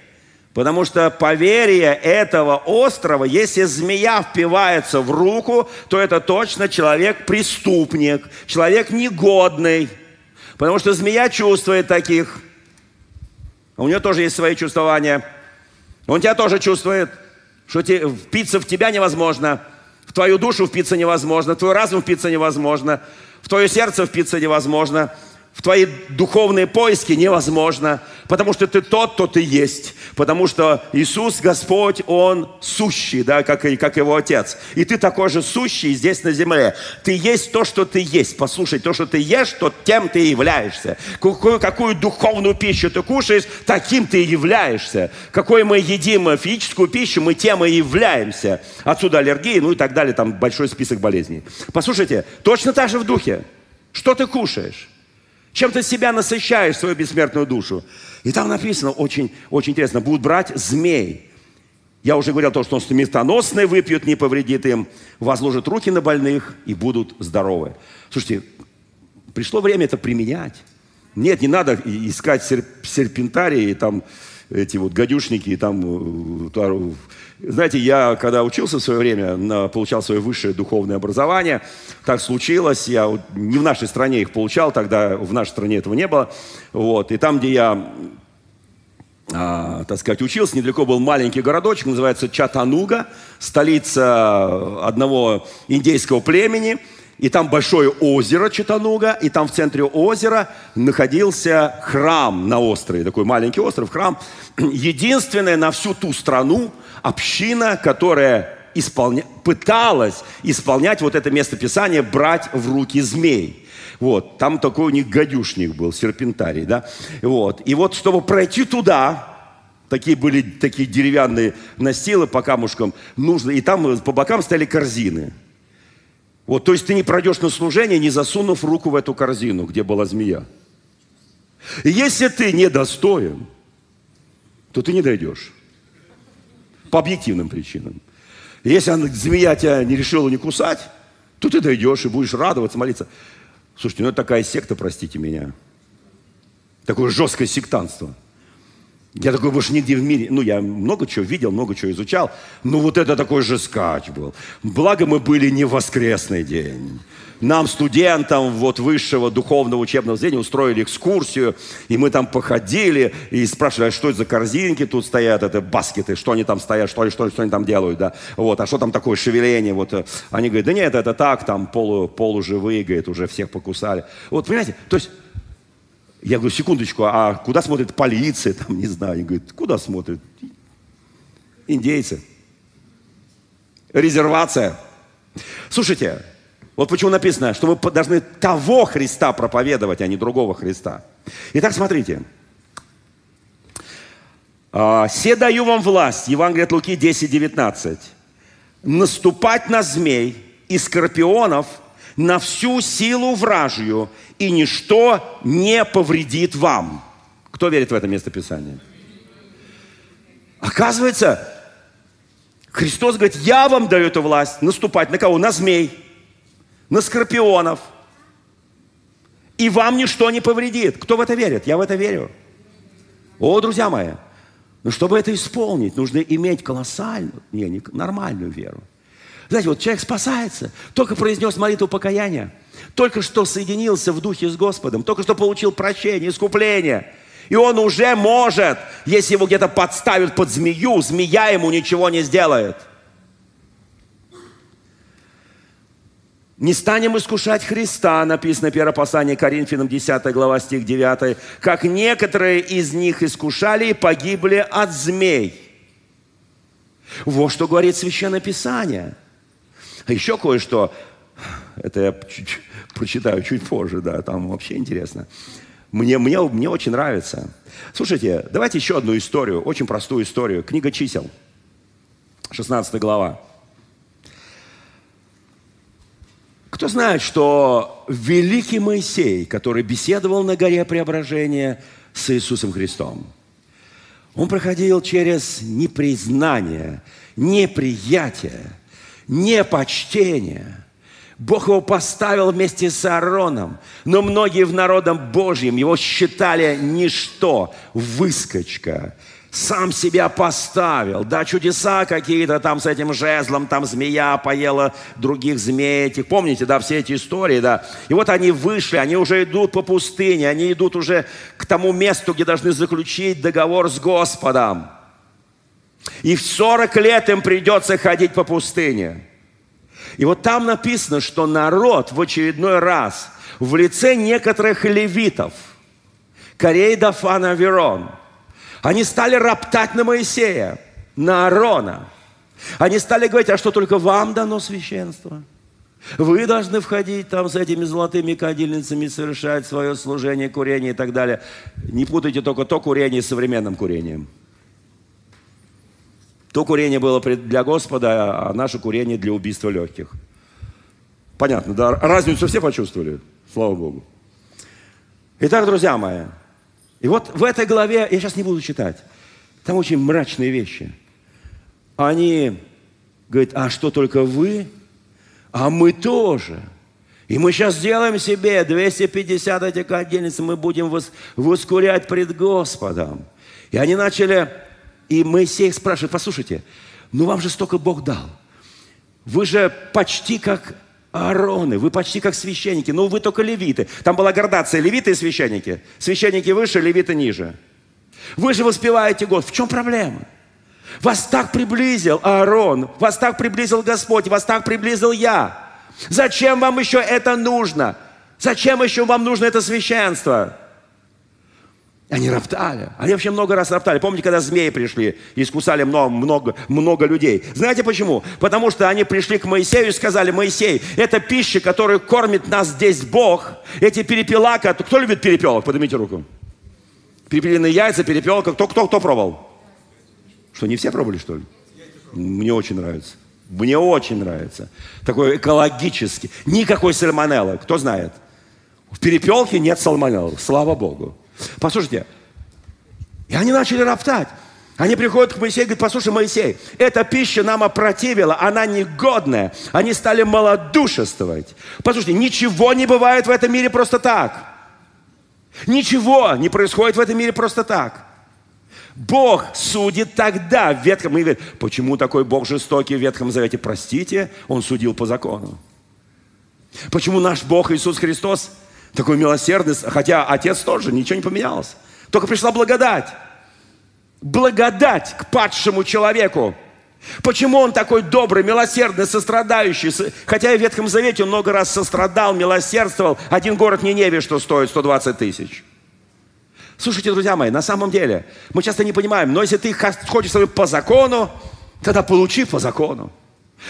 Потому что поверие этого острова, если змея впивается в руку, то это точно человек преступник, человек негодный. Потому что змея чувствует таких. А у нее тоже есть свои чувствования – он тебя тоже чувствует, что впиться в тебя невозможно, в твою душу впиться невозможно, в твой разум впиться невозможно, в твое сердце впиться невозможно. В твои духовные поиски невозможно, потому что ты тот, кто ты есть, потому что Иисус Господь, Он сущий, да, как, и, как Его Отец. И ты такой же сущий здесь на земле. Ты есть то, что ты есть. Послушай, то, что ты ешь, то тем ты и являешься. Какую, какую духовную пищу ты кушаешь, таким ты и являешься. Какой мы едим физическую пищу, мы тем и являемся. Отсюда аллергии, ну и так далее, там большой список болезней. Послушайте, точно так же в духе. Что ты кушаешь? Чем ты себя насыщаешь, свою бессмертную душу? И там написано, очень, очень интересно, будут брать змей. Я уже говорил то, что он смертоносный выпьют, не повредит им, возложат руки на больных и будут здоровы. Слушайте, пришло время это применять. Нет, не надо искать серпентарии, там, эти вот гадюшники, там, э, знаете, я когда учился в свое время, получал свое высшее духовное образование, так случилось, я не в нашей стране их получал, тогда в нашей стране этого не было, вот, и там, где я, а, так сказать, учился, недалеко был маленький городочек, называется Чатануга, столица одного индейского племени, и там большое озеро Читануга, и там в центре озера находился храм на острове, такой маленький остров, храм, [clears throat] единственная на всю ту страну, община, которая исполня... пыталась исполнять вот это местописание, брать в руки змей. Вот, там такой у них гадюшник был, серпентарий, да. Вот, и вот, чтобы пройти туда, такие были такие деревянные настилы по камушкам, нужно, и там по бокам стояли корзины. Вот, то есть ты не пройдешь на служение, не засунув руку в эту корзину, где была змея. И если ты недостоин, то ты не дойдешь. По объективным причинам. Если змея тебя не решила не кусать, то ты дойдешь и будешь радоваться, молиться. Слушайте, ну это такая секта, простите меня. Такое жесткое сектантство. Я такой больше нигде в мире, ну, я много чего видел, много чего изучал, но вот это такой же скач был. Благо мы были не в воскресный день. Нам, студентам вот высшего духовного учебного заведения, устроили экскурсию, и мы там походили и спрашивали, а что это за корзинки тут стоят, это баскеты, что они там стоят, что, что, что они там делают, да, вот, а что там такое шевеление, вот, они говорят, да нет, это так, там полу, полуживые, говорит, уже всех покусали. Вот, понимаете, то есть я говорю, секундочку, а куда смотрит полиция, [laughs] там, не знаю. Они говорят, куда смотрят? Индейцы. Резервация. Слушайте, вот почему написано, что вы должны того Христа проповедовать, а не другого Христа. Итак, смотрите. «А, «Се даю вам власть», Евангелие от Луки 10, 19, «наступать на змей и скорпионов, на всю силу вражью, и ничто не повредит вам». Кто верит в это местописание? Оказывается, Христос говорит, я вам даю эту власть наступать на кого? На змей на скорпионов. И вам ничто не повредит. Кто в это верит? Я в это верю. О, друзья мои, но чтобы это исполнить, нужно иметь колоссальную, не, не, нормальную веру. Знаете, вот человек спасается, только произнес молитву покаяния, только что соединился в духе с Господом, только что получил прощение, искупление. И он уже может, если его где-то подставят под змею, змея ему ничего не сделает – Не станем искушать Христа, написано первое послание Коринфянам, 10 глава, стих 9, как некоторые из них искушали и погибли от змей. Вот что говорит Священное Писание. А еще кое-что, это я чуть, [laughs] прочитаю чуть позже, да, там вообще интересно. Мне, мне, мне очень нравится. Слушайте, давайте еще одну историю, очень простую историю. Книга чисел, 16 глава. Кто знает, что великий Моисей, который беседовал на горе преображения с Иисусом Христом, он проходил через непризнание, неприятие, непочтение. Бог его поставил вместе с Аароном, но многие в народом Божьем его считали ничто, выскочка, сам себя поставил. Да, чудеса какие-то там с этим жезлом, там змея поела других змей этих. Помните, да, все эти истории, да. И вот они вышли, они уже идут по пустыне, они идут уже к тому месту, где должны заключить договор с Господом. И в 40 лет им придется ходить по пустыне. И вот там написано, что народ в очередной раз в лице некоторых левитов, Корей, Дафан, Аверон, они стали роптать на Моисея, на Аарона. Они стали говорить, а что только вам дано священство? Вы должны входить там с этими золотыми кадильницами, совершать свое служение, курение и так далее. Не путайте только то курение с современным курением. То курение было для Господа, а наше курение для убийства легких. Понятно, да? Разницу все почувствовали? Слава Богу. Итак, друзья мои, и вот в этой главе, я сейчас не буду читать, там очень мрачные вещи. Они говорят, а что только вы? А мы тоже. И мы сейчас сделаем себе 250 этих отдельниц, мы будем вос, воскурять пред Господом. И они начали, и Моисей их спрашивает, послушайте, ну вам же столько Бог дал. Вы же почти как Аароны, вы почти как священники, ну вы только левиты. Там была градация, левиты и священники. Священники выше, левиты ниже. Вы же воспеваете Год. В чем проблема? Вас так приблизил Аарон, вас так приблизил Господь, вас так приблизил я. Зачем вам еще это нужно? Зачем еще вам нужно это священство? Они роптали. Они вообще много раз роптали. Помните, когда змеи пришли и искусали много, много, много людей? Знаете почему? Потому что они пришли к Моисею и сказали, Моисей, это пища, которую кормит нас здесь Бог. Эти перепела, кто любит перепелок? Поднимите руку. Перепелиные яйца, перепелка. Кто, кто, кто пробовал? Что, не все пробовали, что ли? Мне очень нравится. Мне очень нравится. Такой экологический. Никакой сальмонеллы. Кто знает? В перепелке нет сальмонеллы. Слава Богу. Послушайте, и они начали роптать. Они приходят к Моисею и говорят, послушай, Моисей, эта пища нам опротивила, она негодная. Они стали малодушествовать. Послушайте, ничего не бывает в этом мире просто так. Ничего не происходит в этом мире просто так. Бог судит тогда в Ветхом Завете. Почему такой Бог жестокий в Ветхом Завете? Простите, Он судил по закону. Почему наш Бог Иисус Христос такой милосердный, хотя Отец тоже, ничего не поменялось. Только пришла благодать. Благодать к падшему человеку. Почему он такой добрый, милосердный, сострадающий? Хотя и в Ветхом Завете он много раз сострадал, милосердствовал. Один город Ниневе, что стоит 120 тысяч. Слушайте, друзья мои, на самом деле, мы часто не понимаем, но если ты хочешь по закону, тогда получи по закону.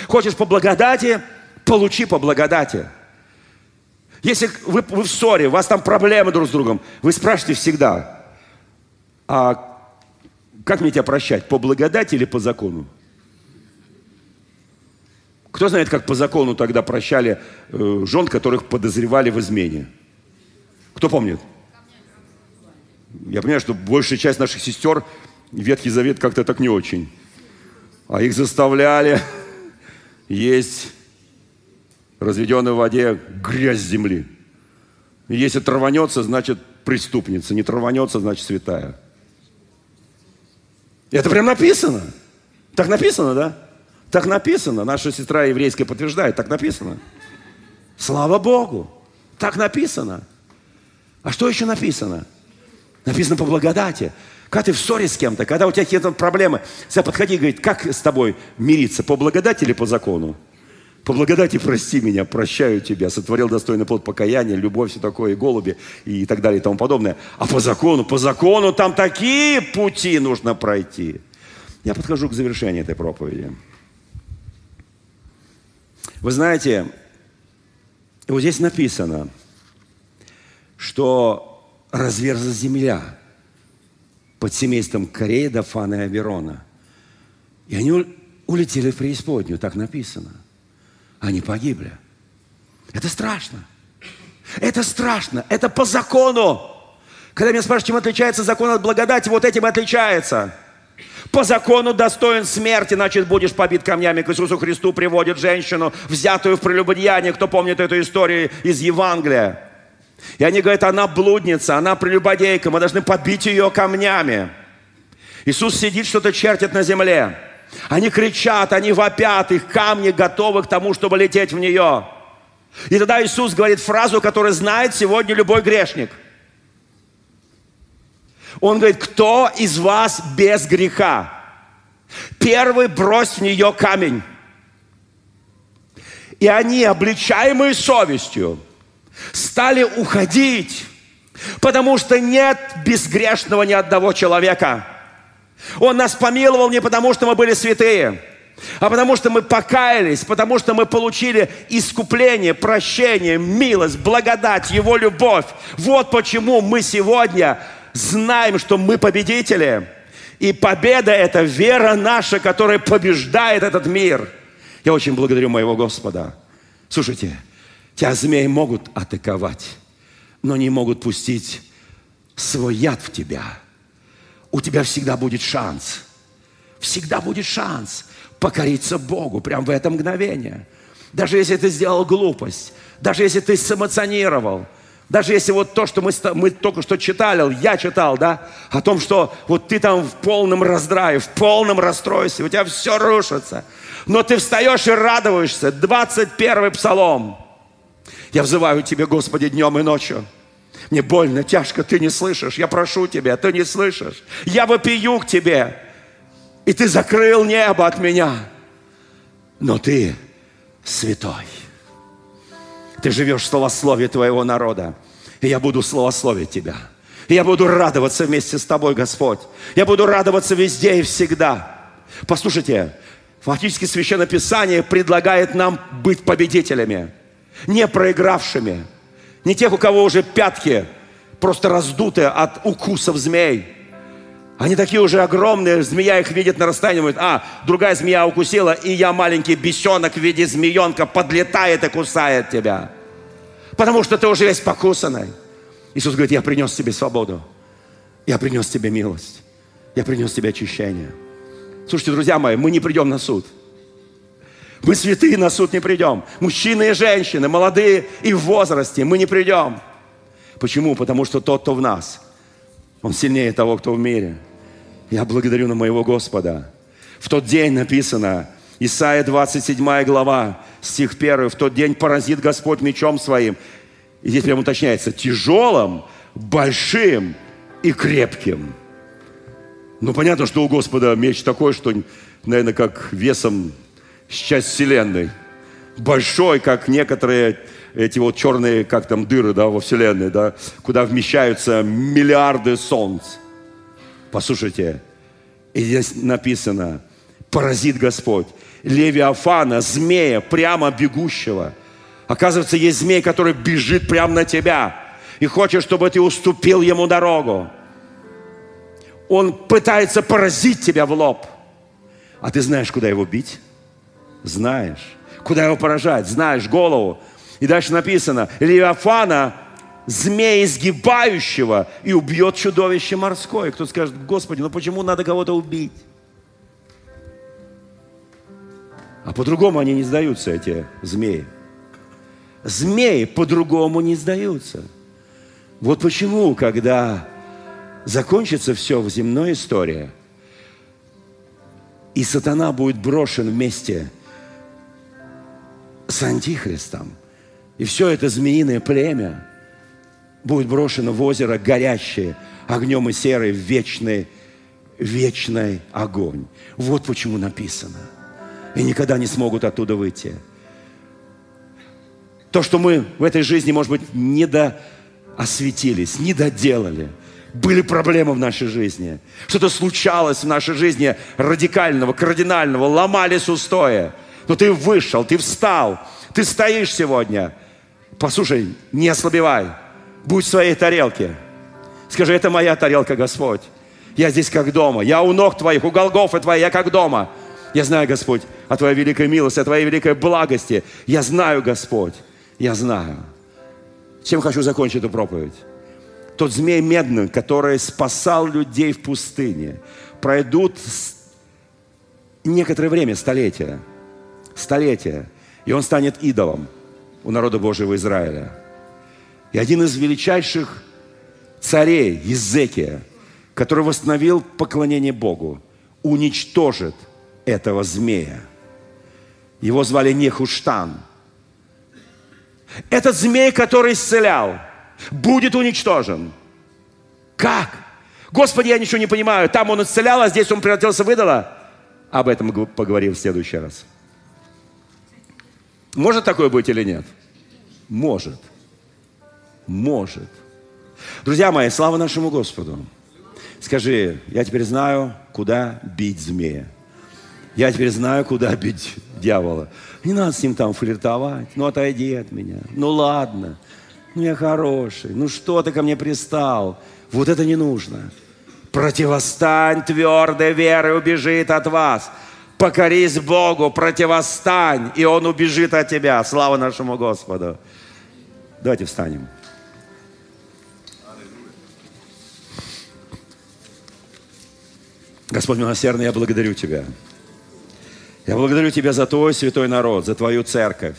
Хочешь по благодати, получи по благодати. Если вы, вы в ссоре, у вас там проблемы друг с другом, вы спрашиваете всегда, а как мне тебя прощать, по благодати или по закону? Кто знает, как по закону тогда прощали э, жен, которых подозревали в измене? Кто помнит? Я понимаю, что большая часть наших сестер Ветхий Завет как-то так не очень. А их заставляли [laughs] есть разведенной в воде грязь земли. Если траванется, значит преступница. Не траванется, значит святая. Это прям написано. Так написано, да? Так написано. Наша сестра еврейская подтверждает. Так написано. Слава Богу. Так написано. А что еще написано? Написано по благодати. Когда ты в ссоре с кем-то, когда у тебя какие-то проблемы, все подходи и говорит, как с тобой мириться, по благодати или по закону? По благодати прости меня, прощаю тебя, сотворил достойный плод покаяния, любовь, все такое, и голуби, и так далее, и тому подобное. А по закону, по закону там такие пути нужно пройти. Я подхожу к завершению этой проповеди. Вы знаете, вот здесь написано, что разверзла земля под семейством Корея, Дафана и Аверона. И они улетели в преисподнюю, так написано – они погибли. Это страшно. Это страшно. Это по закону. Когда меня спрашивают, чем отличается закон от благодати, вот этим отличается. По закону достоин смерти, значит, будешь побит камнями. К Иисусу Христу приводит женщину, взятую в прелюбодеяние. Кто помнит эту историю из Евангелия? И они говорят, она блудница, она прелюбодейка, мы должны побить ее камнями. Иисус сидит, что-то чертит на земле. Они кричат, они вопят, их камни готовы к тому, чтобы лететь в нее. И тогда Иисус говорит фразу, которую знает сегодня любой грешник. Он говорит, кто из вас без греха? Первый брось в нее камень. И они, обличаемые совестью, стали уходить, потому что нет безгрешного ни одного человека. Он нас помиловал не потому, что мы были святые, а потому что мы покаялись, потому что мы получили искупление, прощение, милость, благодать, Его любовь. Вот почему мы сегодня знаем, что мы победители. И победа – это вера наша, которая побеждает этот мир. Я очень благодарю моего Господа. Слушайте, тебя змеи могут атаковать, но не могут пустить свой яд в тебя. У тебя всегда будет шанс. Всегда будет шанс покориться Богу прямо в это мгновение. Даже если ты сделал глупость, даже если ты сэмоционировал, даже если вот то, что мы, мы только что читали, я читал, да, о том, что вот ты там в полном раздрае, в полном расстройстве, у тебя все рушится. Но ты встаешь и радуешься. 21 псалом. Я взываю тебе, Господи, днем и ночью. Мне больно, тяжко, ты не слышишь. Я прошу тебя, ты не слышишь. Я вопию к тебе. И ты закрыл небо от меня. Но ты святой. Ты живешь в словословии твоего народа. И я буду словословить тебя. И я буду радоваться вместе с тобой, Господь. Я буду радоваться везде и всегда. Послушайте, фактически Священное Писание предлагает нам быть победителями, не проигравшими, не тех, у кого уже пятки просто раздуты от укусов змей, они такие уже огромные, змея их видит на расстоянии, говорит, а, другая змея укусила, и я маленький бесенок в виде змеенка подлетает и кусает тебя. Потому что ты уже весь покусанный. Иисус говорит, я принес тебе свободу. Я принес тебе милость. Я принес тебе очищение. Слушайте, друзья мои, мы не придем на суд. Мы святые на суд не придем. Мужчины и женщины, молодые и в возрасте, мы не придем. Почему? Потому что тот, кто в нас, он сильнее того, кто в мире. Я благодарю на моего Господа. В тот день написано, Исайя 27 глава, стих 1, в тот день поразит Господь мечом своим. И здесь прямо уточняется, тяжелым, большим и крепким. Ну, понятно, что у Господа меч такой, что, наверное, как весом часть вселенной. Большой, как некоторые эти вот черные, как там, дыры, да, во вселенной, да, куда вмещаются миллиарды солнц. Послушайте, и здесь написано, поразит Господь. Левиафана, змея, прямо бегущего. Оказывается, есть змей, который бежит прямо на тебя и хочет, чтобы ты уступил ему дорогу. Он пытается поразить тебя в лоб. А ты знаешь, куда его бить? Знаешь. Куда его поражать? Знаешь голову. И дальше написано, Левиафана змея изгибающего и убьет чудовище морское. Кто скажет, Господи, ну почему надо кого-то убить? А по-другому они не сдаются, эти змеи. Змеи по-другому не сдаются. Вот почему, когда закончится все в земной истории, и сатана будет брошен вместе с Антихристом, и все это змеиное племя – будет брошено в озеро горящее огнем и серой в вечный, вечный огонь. Вот почему написано. И никогда не смогут оттуда выйти. То, что мы в этой жизни, может быть, не осветились, не доделали, были проблемы в нашей жизни, что-то случалось в нашей жизни радикального, кардинального, ломались устоя. Но ты вышел, ты встал, ты стоишь сегодня. Послушай, не ослабевай. Будь в своей тарелке. Скажи, это моя тарелка, Господь. Я здесь как дома. Я у ног Твоих, у Голгофы Твоей, я как дома. Я знаю, Господь, о Твоей великой милости, о Твоей великой благости. Я знаю, Господь, я знаю. Чем хочу закончить эту проповедь? Тот змей медный, который спасал людей в пустыне, пройдут некоторое время, столетия, столетия, и он станет идолом у народа Божьего Израиля. И один из величайших царей, Езекия, который восстановил поклонение Богу, уничтожит этого змея. Его звали Нехуштан. Этот змей, который исцелял, будет уничтожен. Как? Господи, я ничего не понимаю. Там он исцелял, а здесь он превратился в идола. Об этом поговорим в следующий раз. Может такое быть или нет? Может. может. Друзья мои, слава нашему Господу. Скажи, я теперь знаю, куда бить змея. Я теперь знаю, куда бить дьявола. Не надо с ним там флиртовать. Ну, отойди от меня. Ну, ладно. Ну, я хороший. Ну, что ты ко мне пристал? Вот это не нужно. Противостань твердой верой убежит от вас. Покорись Богу, противостань, и Он убежит от тебя. Слава нашему Господу. Давайте встанем. Господь милосердный, я благодарю Тебя. Я благодарю Тебя за Твой святой народ, за Твою церковь.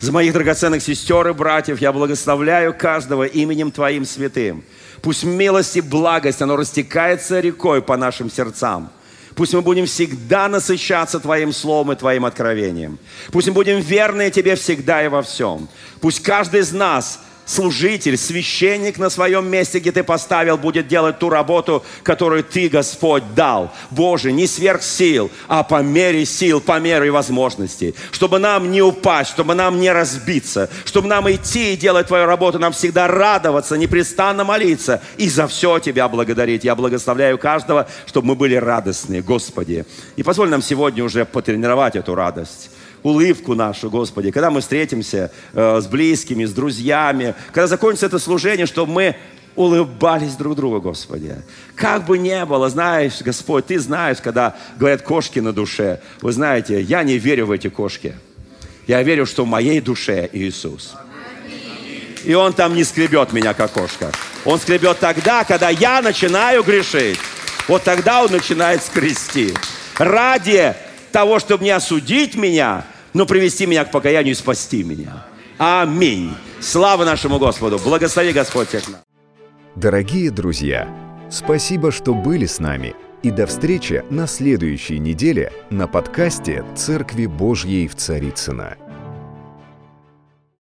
За моих драгоценных сестер и братьев я благословляю каждого именем Твоим святым. Пусть милость и благость, оно растекается рекой по нашим сердцам. Пусть мы будем всегда насыщаться Твоим Словом и Твоим откровением. Пусть мы будем верны Тебе всегда и во всем. Пусть каждый из нас – служитель, священник на своем месте, где ты поставил, будет делать ту работу, которую ты, Господь, дал. Боже, не сверх сил, а по мере сил, по мере возможностей. Чтобы нам не упасть, чтобы нам не разбиться, чтобы нам идти и делать Твою работу, нам всегда радоваться, непрестанно молиться и за все Тебя благодарить. Я благословляю каждого, чтобы мы были радостны, Господи. И позволь нам сегодня уже потренировать эту радость улыбку нашу, Господи, когда мы встретимся э, с близкими, с друзьями, когда закончится это служение, чтобы мы улыбались друг другу, Господи. Как бы ни было, знаешь, Господь, Ты знаешь, когда говорят кошки на душе. Вы знаете, я не верю в эти кошки. Я верю, что в моей душе Иисус. И Он там не скребет меня, как кошка. Он скребет тогда, когда я начинаю грешить. Вот тогда Он начинает скрести. Ради того, чтобы не осудить меня, но привести меня к покаянию и спасти меня. Аминь. Слава нашему Господу. Благослови Господь всех нас. Дорогие друзья, спасибо, что были с нами. И до встречи на следующей неделе на подкасте «Церкви Божьей в Царицына.